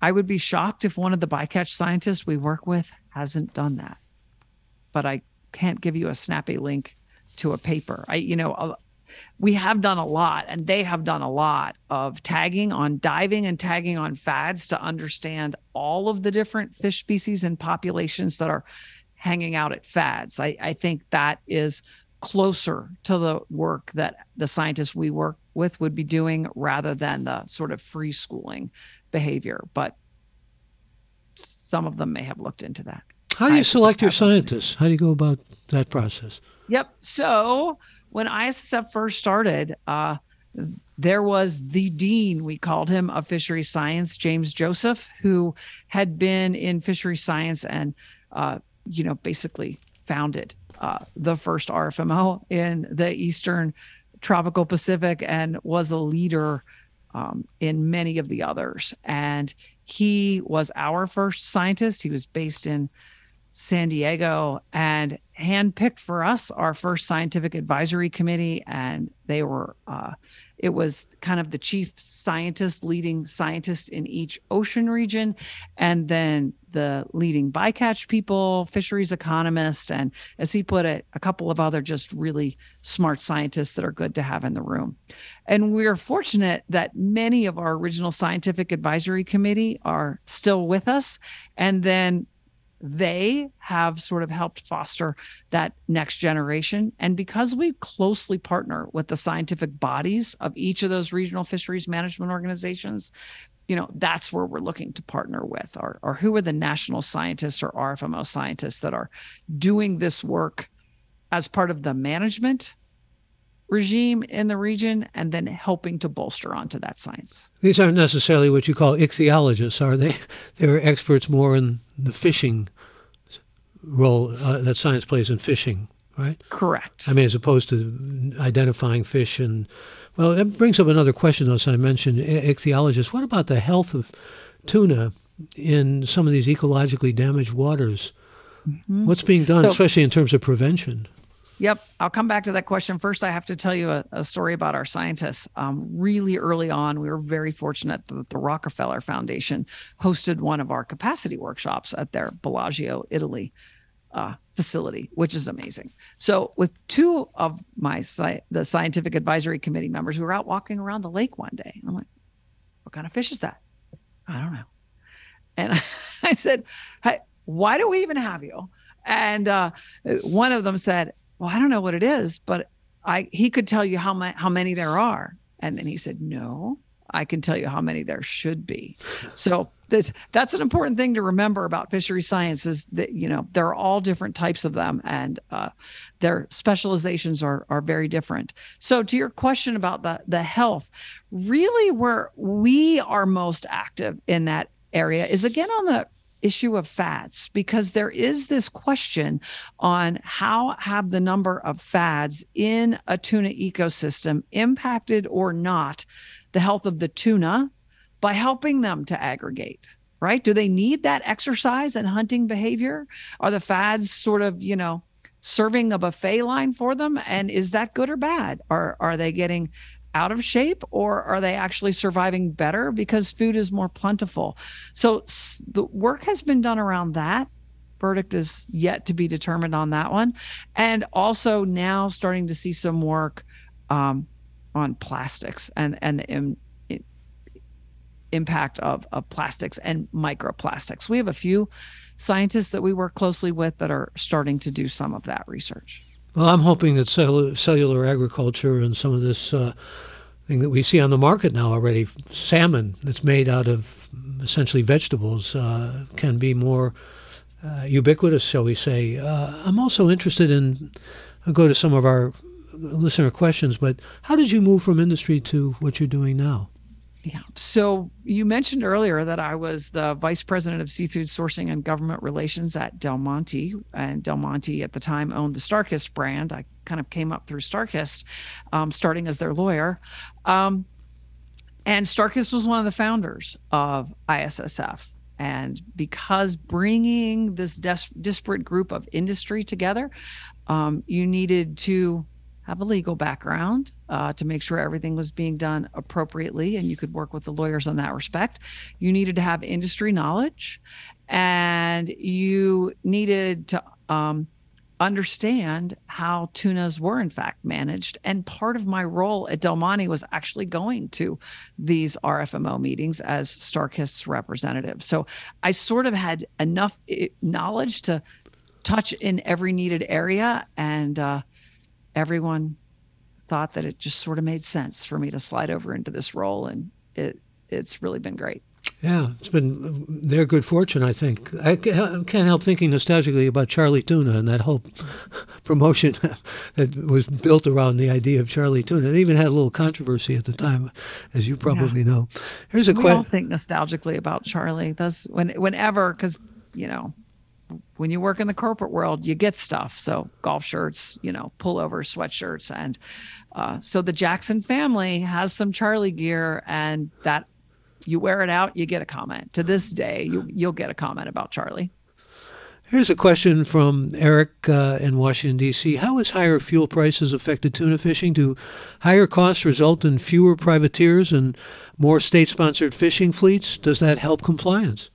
I would be shocked if one of the bycatch scientists we work with hasn't done that. But I can't give you a snappy link to a paper. I, you know, we have done a lot and they have done a lot of tagging on diving and tagging on fads to understand all of the different fish species and populations that are hanging out at fads. I, I think that is closer to the work that the scientists we work with would be doing rather than the sort of free schooling behavior. But some of them may have looked into that. How do you select your scientists? How do you go about that process? Yep. So when ISSF first started, uh, there was the dean, we called him, of fishery science, James Joseph, who had been in fishery science and, uh, you know, basically founded uh, the first RFMO in the Eastern Tropical Pacific and was a leader um, in many of the others. And he was our first scientist. He was based in San Diego and handpicked for us our first scientific advisory committee. And they were, uh, it was kind of the chief scientist, leading scientist in each ocean region, and then the leading bycatch people, fisheries economists, and as he put it, a couple of other just really smart scientists that are good to have in the room. And we're fortunate that many of our original scientific advisory committee are still with us. And then they have sort of helped foster that next generation. And because we closely partner with the scientific bodies of each of those regional fisheries management organizations, you know, that's where we're looking to partner with, or, or who are the national scientists or RFMO scientists that are doing this work as part of the management regime in the region and then helping to bolster onto that science. These aren't necessarily what you call ichthyologists, are they? They're experts more in the fishing role uh, that science plays in fishing, right? Correct. I mean, as opposed to identifying fish and well, that brings up another question. though, As I mentioned, ichthyologists. What about the health of tuna in some of these ecologically damaged waters? Mm-hmm. What's being done, so, especially in terms of prevention? Yep, I'll come back to that question. First, I have to tell you a, a story about our scientists. Um, really early on, we were very fortunate that the Rockefeller Foundation hosted one of our capacity workshops at their Bellagio, Italy uh, facility, which is amazing. So, with two of my sci- the scientific advisory committee members, we were out walking around the lake one day. I'm like, "What kind of fish is that?" I don't know. And I said, "Hey, why do we even have you?" And uh, one of them said, well, I don't know what it is, but I he could tell you how many how many there are. And then he said, No, I can tell you how many there should be. So this that's an important thing to remember about fishery science is that you know there are all different types of them and uh, their specializations are are very different. So to your question about the the health, really where we are most active in that area is again on the issue of fads because there is this question on how have the number of fads in a tuna ecosystem impacted or not the health of the tuna by helping them to aggregate right do they need that exercise and hunting behavior are the fads sort of you know serving a buffet line for them and is that good or bad are are they getting out of shape or are they actually surviving better because food is more plentiful? So the work has been done around that. Verdict is yet to be determined on that one. And also now starting to see some work um, on plastics and, and the impact of, of plastics and microplastics. We have a few scientists that we work closely with that are starting to do some of that research. Well, I'm hoping that cellular agriculture and some of this uh, thing that we see on the market now already, salmon that's made out of essentially vegetables, uh, can be more uh, ubiquitous, shall we say. Uh, I'm also interested in, I'll go to some of our listener questions, but how did you move from industry to what you're doing now? Yeah. So you mentioned earlier that I was the vice president of seafood sourcing and government relations at Del Monte, and Del Monte at the time owned the Starkist brand. I kind of came up through Starkist, um, starting as their lawyer. Um, and Starkist was one of the founders of ISSF. And because bringing this des- disparate group of industry together, um, you needed to have a legal background uh, to make sure everything was being done appropriately and you could work with the lawyers on that respect. You needed to have industry knowledge and you needed to um, understand how tunas were in fact managed. And part of my role at Del Monte was actually going to these RFMO meetings as Starkist's representative. So I sort of had enough eh, knowledge to touch in every needed area and uh, everyone thought that it just sort of made sense for me to slide over into this role, and it it's really been great. Yeah, it's been their good fortune, I think. I can't help thinking nostalgically about Charlie Tuna and that whole promotion that was built around the idea of Charlie Tuna. It even had a little controversy at the time, as you probably yeah. know. Here's a question. We all think nostalgically about Charlie. That's when, whenever, because you know, when you work in the corporate world, you get stuff. So golf shirts, you know, pullovers, sweatshirts, and uh, so the Jackson family has some Charlie gear, and that you wear it out, you get a comment. To this day, you you'll get a comment about Charlie. Here's a question from Eric uh, in Washington, D.C. How has higher fuel prices affected tuna fishing? Do higher costs result in fewer privateers and more state sponsored fishing fleets? Does that help compliance?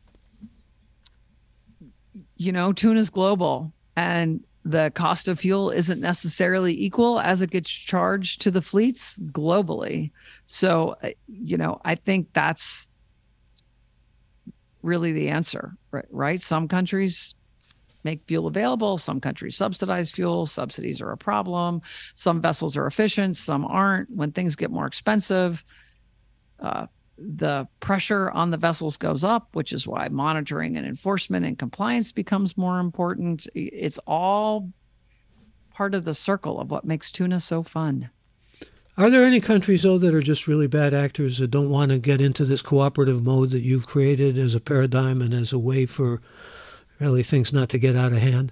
You know, tuna's global and the cost of fuel isn't necessarily equal as it gets charged to the fleets globally. So, uh, you know, I think that's really the answer, right? right? Some countries make fuel available, some countries subsidize fuel, subsidies are a problem. Some vessels are efficient, some aren't. When things get more expensive, uh, the pressure on the vessels goes up, which is why monitoring and enforcement and compliance becomes more important. It's all part of the circle of what makes tuna so fun. Are there any countries, though, that are just really bad actors that don't want to get into this cooperative mode that you've created as a paradigm and as a way for really things not to get out of hand?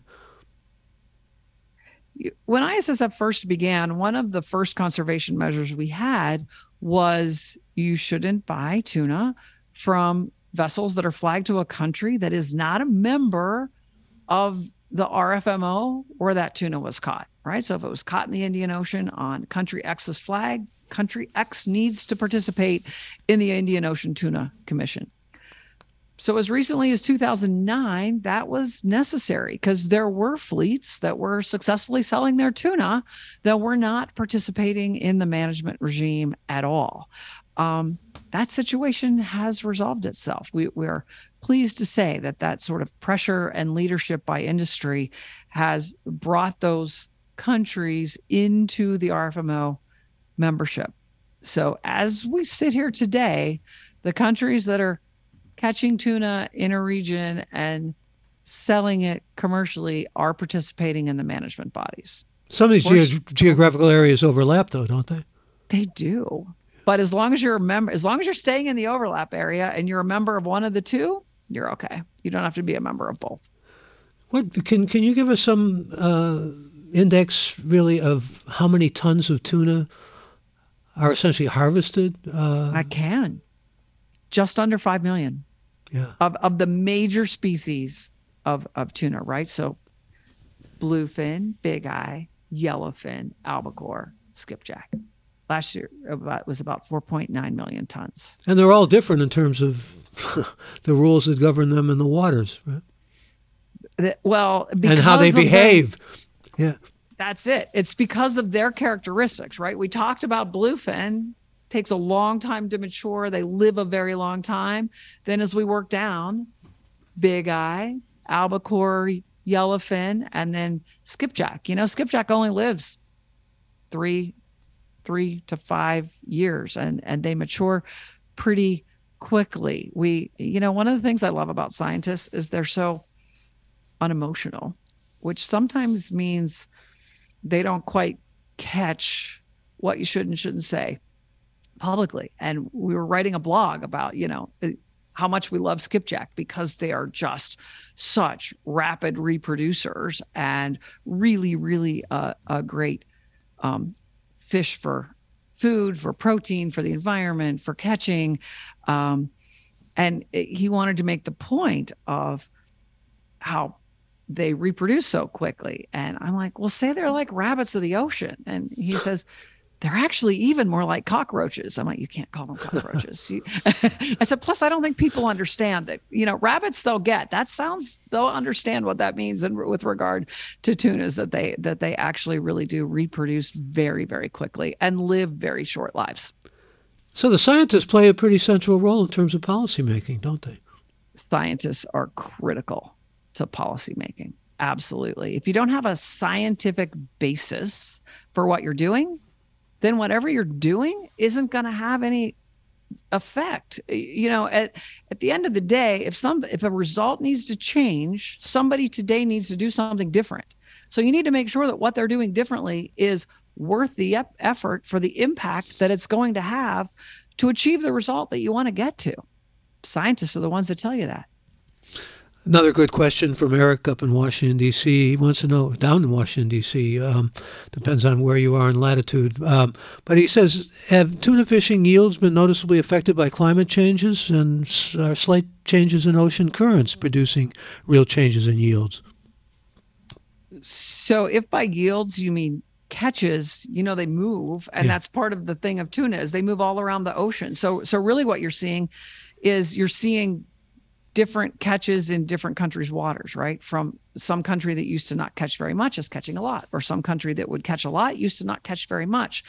When ISSF first began, one of the first conservation measures we had was you shouldn't buy tuna from vessels that are flagged to a country that is not a member of the RFMO where that tuna was caught, right? So if it was caught in the Indian Ocean on country X's flag, country X needs to participate in the Indian Ocean Tuna Commission. So as recently as 2009, that was necessary because there were fleets that were successfully selling their tuna that were not participating in the management regime at all. Um, that situation has resolved itself. We, we are pleased to say that that sort of pressure and leadership by industry has brought those countries into the RFMO membership. So as we sit here today, the countries that are catching tuna in a region and selling it commercially are participating in the management bodies. Some of these ge- geographical areas overlap, though, don't they? They do. But as long as you're a member, as long as you're staying in the overlap area and you're a member of one of the two, you're okay. You don't have to be a member of both. What can can you give us some uh, index really of how many tons of tuna are essentially harvested? Uh, I can. Just under five million yeah. of, of the major species of, of tuna, right? So bluefin, big eye, yellowfin, albacore, skipjack. Last year about, was about 4.9 million tons. And they're all different in terms of the rules that govern them in the waters, right? The, well, and how they behave. yeah. That's it. It's because of their characteristics, right? We talked about bluefin takes a long time to mature. They live a very long time. Then as we work down, big eye, albacore, yellowfin, and then skipjack. You know, skipjack only lives three, three to five years, and and they mature pretty quickly. We, you know, one of the things I love about scientists is they're so unemotional, which sometimes means they don't quite catch what you should and shouldn't say publicly. And we were writing a blog about, you know, uh, how much we love skipjack because they are just such rapid reproducers and really, really a great um, fish for food, for protein, for the environment, for catching. Um, and he wanted to make the point of how they reproduce so quickly. And I'm like, well, say they're like rabbits of the ocean. And he says, they're actually even more like cockroaches. I'm like, you can't call them cockroaches. I said, plus, I don't think people understand that, you know, rabbits they'll get. That sounds they'll understand what that means and with regard to tunas that they that they actually really do reproduce very, very quickly and live very short lives. So the scientists play a pretty central role in terms of policymaking, don't they? Scientists are critical to policymaking. Absolutely. If you don't have a scientific basis for what you're doing, then whatever you're doing isn't going to have any effect. You know at at the end of the day if some if a result needs to change somebody today needs to do something different. So you need to make sure that what they're doing differently is worth the effort for the impact that it's going to have to achieve the result that you want to get to. Scientists are the ones that tell you that Another good question from Eric up in Washington, D.C. He wants to know, down in Washington, D.C., um, depends on where you are in latitude. Um, but he says, have tuna fishing yields been noticeably affected by climate changes and uh, slight changes in ocean currents producing real changes in yields? So, if by yields you mean catches you know they move and yeah. that's part of the thing of tuna is they move all around the ocean so so really what you're seeing is you're seeing different catches in different countries' waters, right? From some country that used to not catch very much is catching a lot, or some country that would catch a lot used to not catch very much.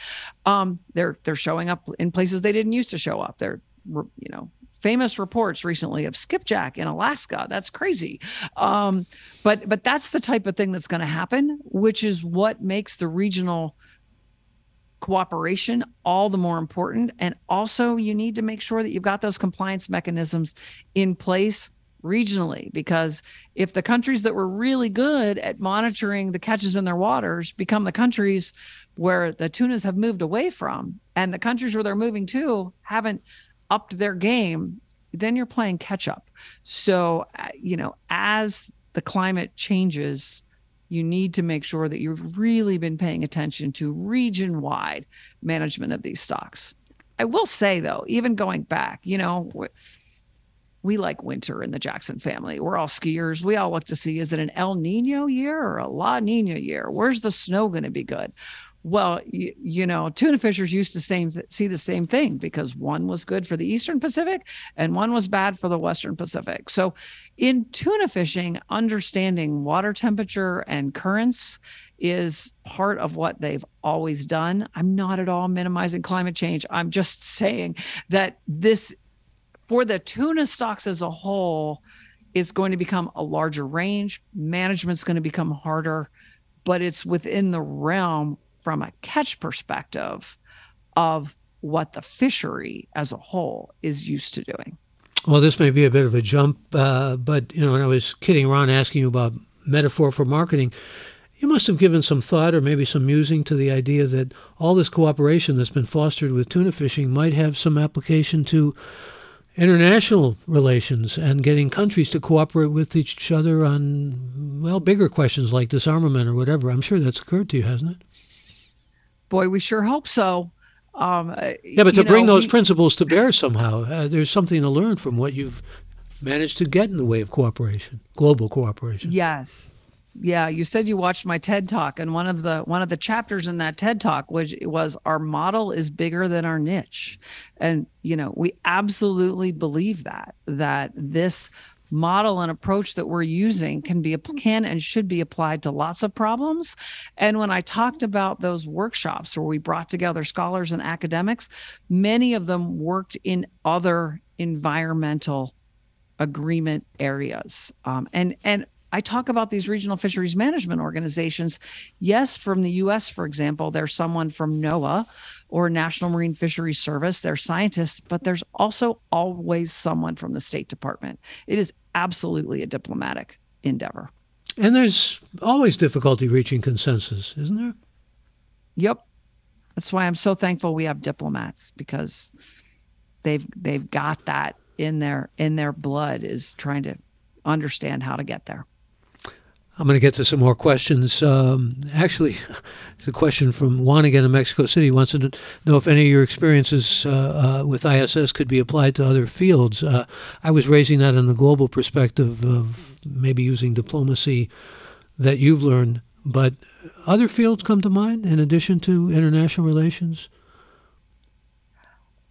Um, they're they're showing up in places they didn't used to show up. They're you know famous reports recently of skipjack in Alaska. That's crazy. Um, but but that's the type of thing that's going to happen, which is what makes the regional cooperation all the more important. And also, you need to make sure that you've got those compliance mechanisms in place regionally because if the countries that were really good at monitoring the catches in their waters become the countries where the tunas have moved away from and the countries where they're moving to haven't upped their game then you're playing catch up so uh, you know as the climate changes you need to make sure that you've really been paying attention to region wide management of these stocks. I will say, though, even going back, you know, we like winter in the Jackson family. We're all skiers. We all look to see is it an El Nino year or a La Nina year? Where's the snow going to be good? Well, you, you know, tuna fishers used to same see the same thing because one was good for the Eastern Pacific and one was bad for the Western Pacific. So, in tuna fishing, understanding water temperature and currents is part of what they've always done. I'm not at all minimizing climate change. I'm just saying that this, for the tuna stocks as a whole, is going to become a larger range. Management's going to become harder, but it's within the realm from a catch perspective of what the fishery as a whole is used to doing. Well, this may be a bit of a jump, uh, but you know, when I was kidding around asking you about metaphor for marketing, you must have given some thought or maybe some musing to the idea that all this cooperation that's been fostered with tuna fishing might have some application to international relations and getting countries to cooperate with each other on, well, bigger questions like disarmament or whatever. I'm sure that's occurred to you, hasn't it? Boy, we sure hope so. Um, uh, yeah, but to bring those we, principles to bear somehow, uh, there's something to learn from what you've managed to get in the way of cooperation, global cooperation. Yes. Yeah, you said you watched my TED talk, and one of the one of the chapters in that TED talk was was our model is bigger than our niche, and you know we absolutely believe that that this model and approach that we're using can be can and should be applied to lots of problems and when i talked about those workshops where we brought together scholars and academics many of them worked in other environmental agreement areas um, and and I talk about these regional fisheries management organizations. Yes, from the US, for example, there's someone from NOAA or National Marine Fisheries Service, they're scientists, but there's also always someone from the State Department. It is absolutely a diplomatic endeavor. And there's always difficulty reaching consensus, isn't there? Yep. That's why I'm so thankful we have diplomats because they've they've got that in their in their blood is trying to understand how to get there. I'm going to get to some more questions. Um, actually, the question from Juan again in Mexico City he wants to know if any of your experiences uh, uh, with ISS could be applied to other fields. Uh, I was raising that in the global perspective of maybe using diplomacy that you've learned, but other fields come to mind in addition to international relations.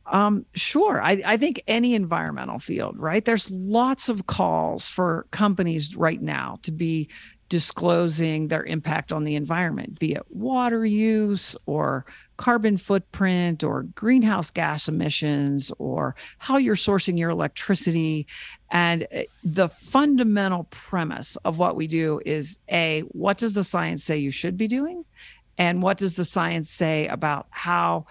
Um, sure. I, I think any environmental field, right? There's lots of calls for companies right now to be disclosing their impact on the environment, be it water use or carbon footprint or greenhouse gas emissions or how you're sourcing your electricity. And eh, the fundamental premise of what we do is A, what does the science say you should be doing? And what does the science say about how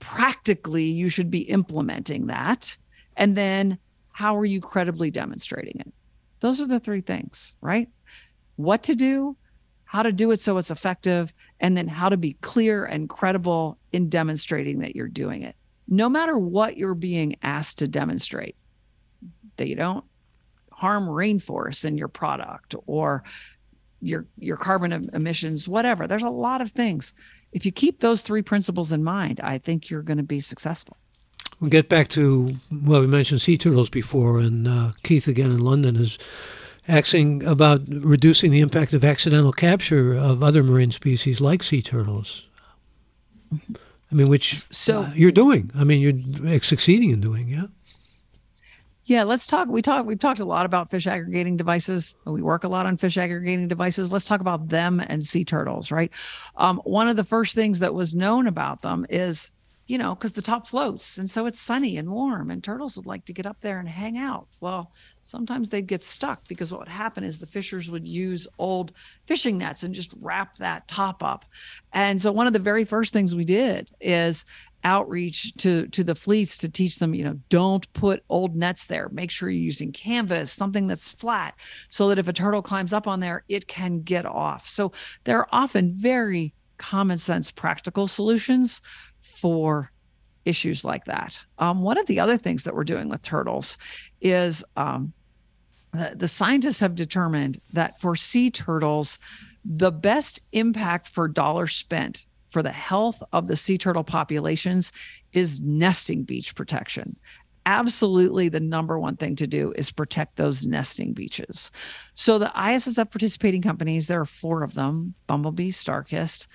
practically you should be implementing that? And then how are you credibly demonstrating it? Those are the three things, right? What to do, how to do it so it's effective, and then how to be clear and credible in demonstrating that you're doing it. No matter what you're being asked to demonstrate, that you don't harm rainforests in your product or your your carbon emissions whatever there's a lot of things if you keep those three principles in mind, I think you're going to be successful. We'll get back to, well, we mentioned sea turtles before, and uh, Keith again in London is asking about reducing the impact of accidental capture of other marine species like sea turtles. I mean, which so, uh, you're doing. I mean, you're succeeding in doing, yeah? Yeah, let's talk. We talk. We've talked a lot about fish aggregating devices. We work a lot on fish aggregating devices. Let's talk about them and sea turtles. Right. Um, one of the first things that was known about them is, you know, because the top floats, and so it's sunny and warm, and turtles would like to get up there and hang out. Well, sometimes they'd get stuck because what would happen is the fishers would use old fishing nets and just wrap that top up. And so one of the very first things we did is outreach to to the fleets to teach them you know don't put old nets there make sure you're using canvas something that's flat so that if a turtle climbs up on there it can get off so there are often very common sense practical solutions for issues like that um, one of the other things that we're doing with turtles is um, the, the scientists have determined that for sea turtles the best impact for dollar spent for the health of the sea turtle populations is nesting beach protection. Absolutely, the number one thing to do is protect those nesting beaches. So, the ISSF participating companies, there are four of them Bumblebee, Starkist,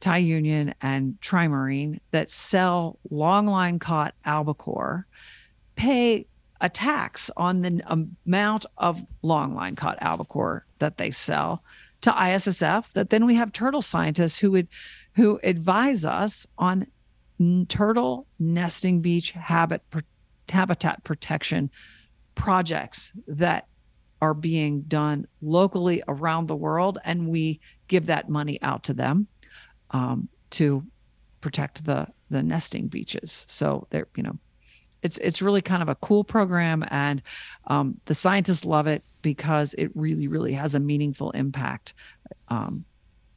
Thai Union, and Tri Marine that sell longline caught albacore, pay a tax on the amount of longline caught albacore that they sell to ISSF that then we have turtle scientists who would who advise us on turtle nesting beach habit habitat protection projects that are being done locally around the world and we give that money out to them um, to protect the the nesting beaches so they're you know it's it's really kind of a cool program and um, the scientists love it because it really really has a meaningful impact um,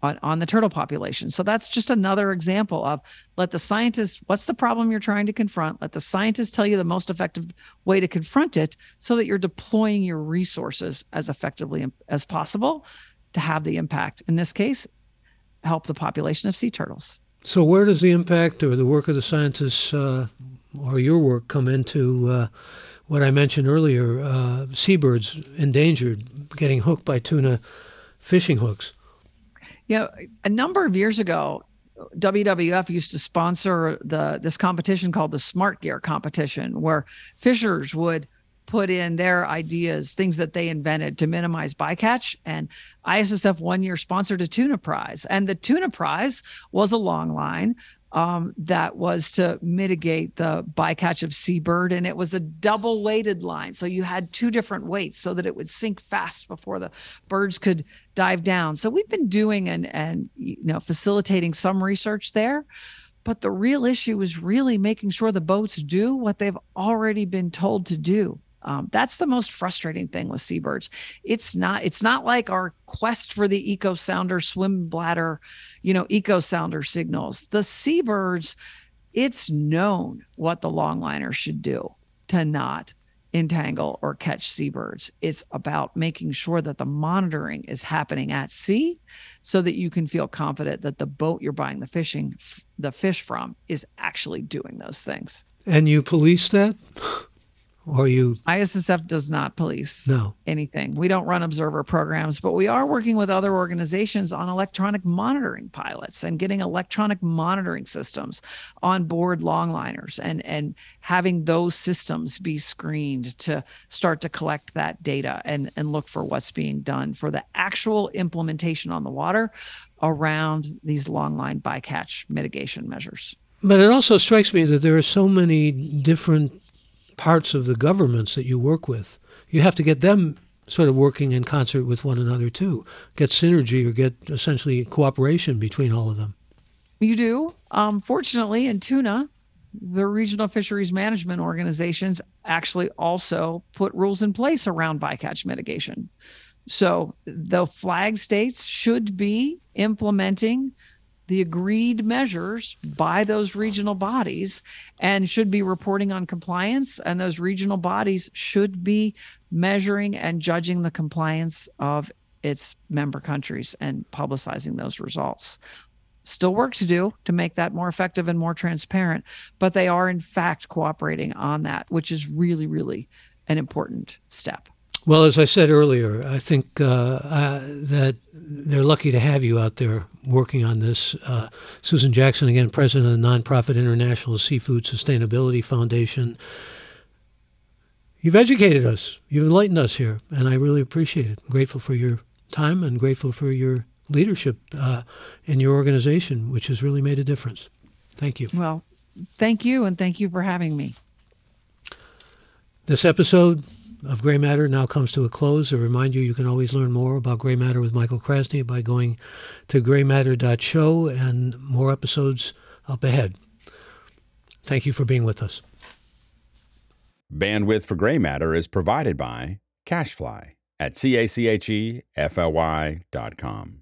on, on the turtle population. So that's just another example of let the scientists, what's the problem you're trying to confront? Let the scientists tell you the most effective way to confront it so that you're deploying your resources as effectively as possible to have the impact. In this case, help the population of sea turtles. So, where does the impact or the work of the scientists uh, or your work come into uh, what I mentioned earlier uh, seabirds endangered, getting hooked by tuna fishing hooks? know, a number of years ago, WWF used to sponsor the this competition called the Smart Gear competition, where fishers would put in their ideas, things that they invented to minimize bycatch. And ISSF one year sponsored a tuna prize, and the tuna prize was a long line um, that was to mitigate the bycatch of seabird. And it was a double weighted line. So you had two different weights so that it would sink fast before the birds could dive down. So we've been doing and, and you know, facilitating some research there. But the real issue is really making sure the boats do what they've already been told to do. Um, that's the most frustrating thing with seabirds. It's not. It's not like our quest for the echo sounder swim bladder, you know, echo sounder signals. The seabirds, it's known what the longliner should do to not entangle or catch seabirds. It's about making sure that the monitoring is happening at sea, so that you can feel confident that the boat you're buying the fishing the fish from is actually doing those things. And you police that. or you ISSF does not police no. anything. We don't run observer programs, but we are working with other organizations on electronic monitoring pilots and getting electronic monitoring systems on board longliners and and having those systems be screened to start to collect that data and and look for what's being done for the actual implementation on the water around these longline bycatch mitigation measures. But it also strikes me that there are so many different parts of the governments that you work with. You have to get them sort of working in concert with one another too, get synergy or get essentially cooperation between all of them. You do. Um, fortunately, in tuna, the regional fisheries management organizations actually also put rules in place around bycatch mitigation. So the flag states should be implementing the agreed measures by those regional bodies and should be reporting on compliance. And those regional bodies should be measuring and judging the compliance of its member countries and publicizing those results. Still work to do to make that more effective and more transparent, but they are in fact cooperating on that, which is really, really an important step. Well, as I said earlier, I think uh, uh, that they're lucky to have you out there working on this. Uh, Susan Jackson, again, president of the nonprofit International Seafood Sustainability Foundation. you've educated us. You've enlightened us here, and I really appreciate it. I'm grateful for your time and grateful for your leadership uh, in your organization, which has really made a difference. Thank you. Well, thank you, and thank you for having me. This episode of Gray Matter now comes to a close. I remind you, you can always learn more about Gray Matter with Michael Krasny by going to graymatter.show and more episodes up ahead. Thank you for being with us. Bandwidth for Gray Matter is provided by CacheFly at C-A-C-H-E-F-L-Y dot com.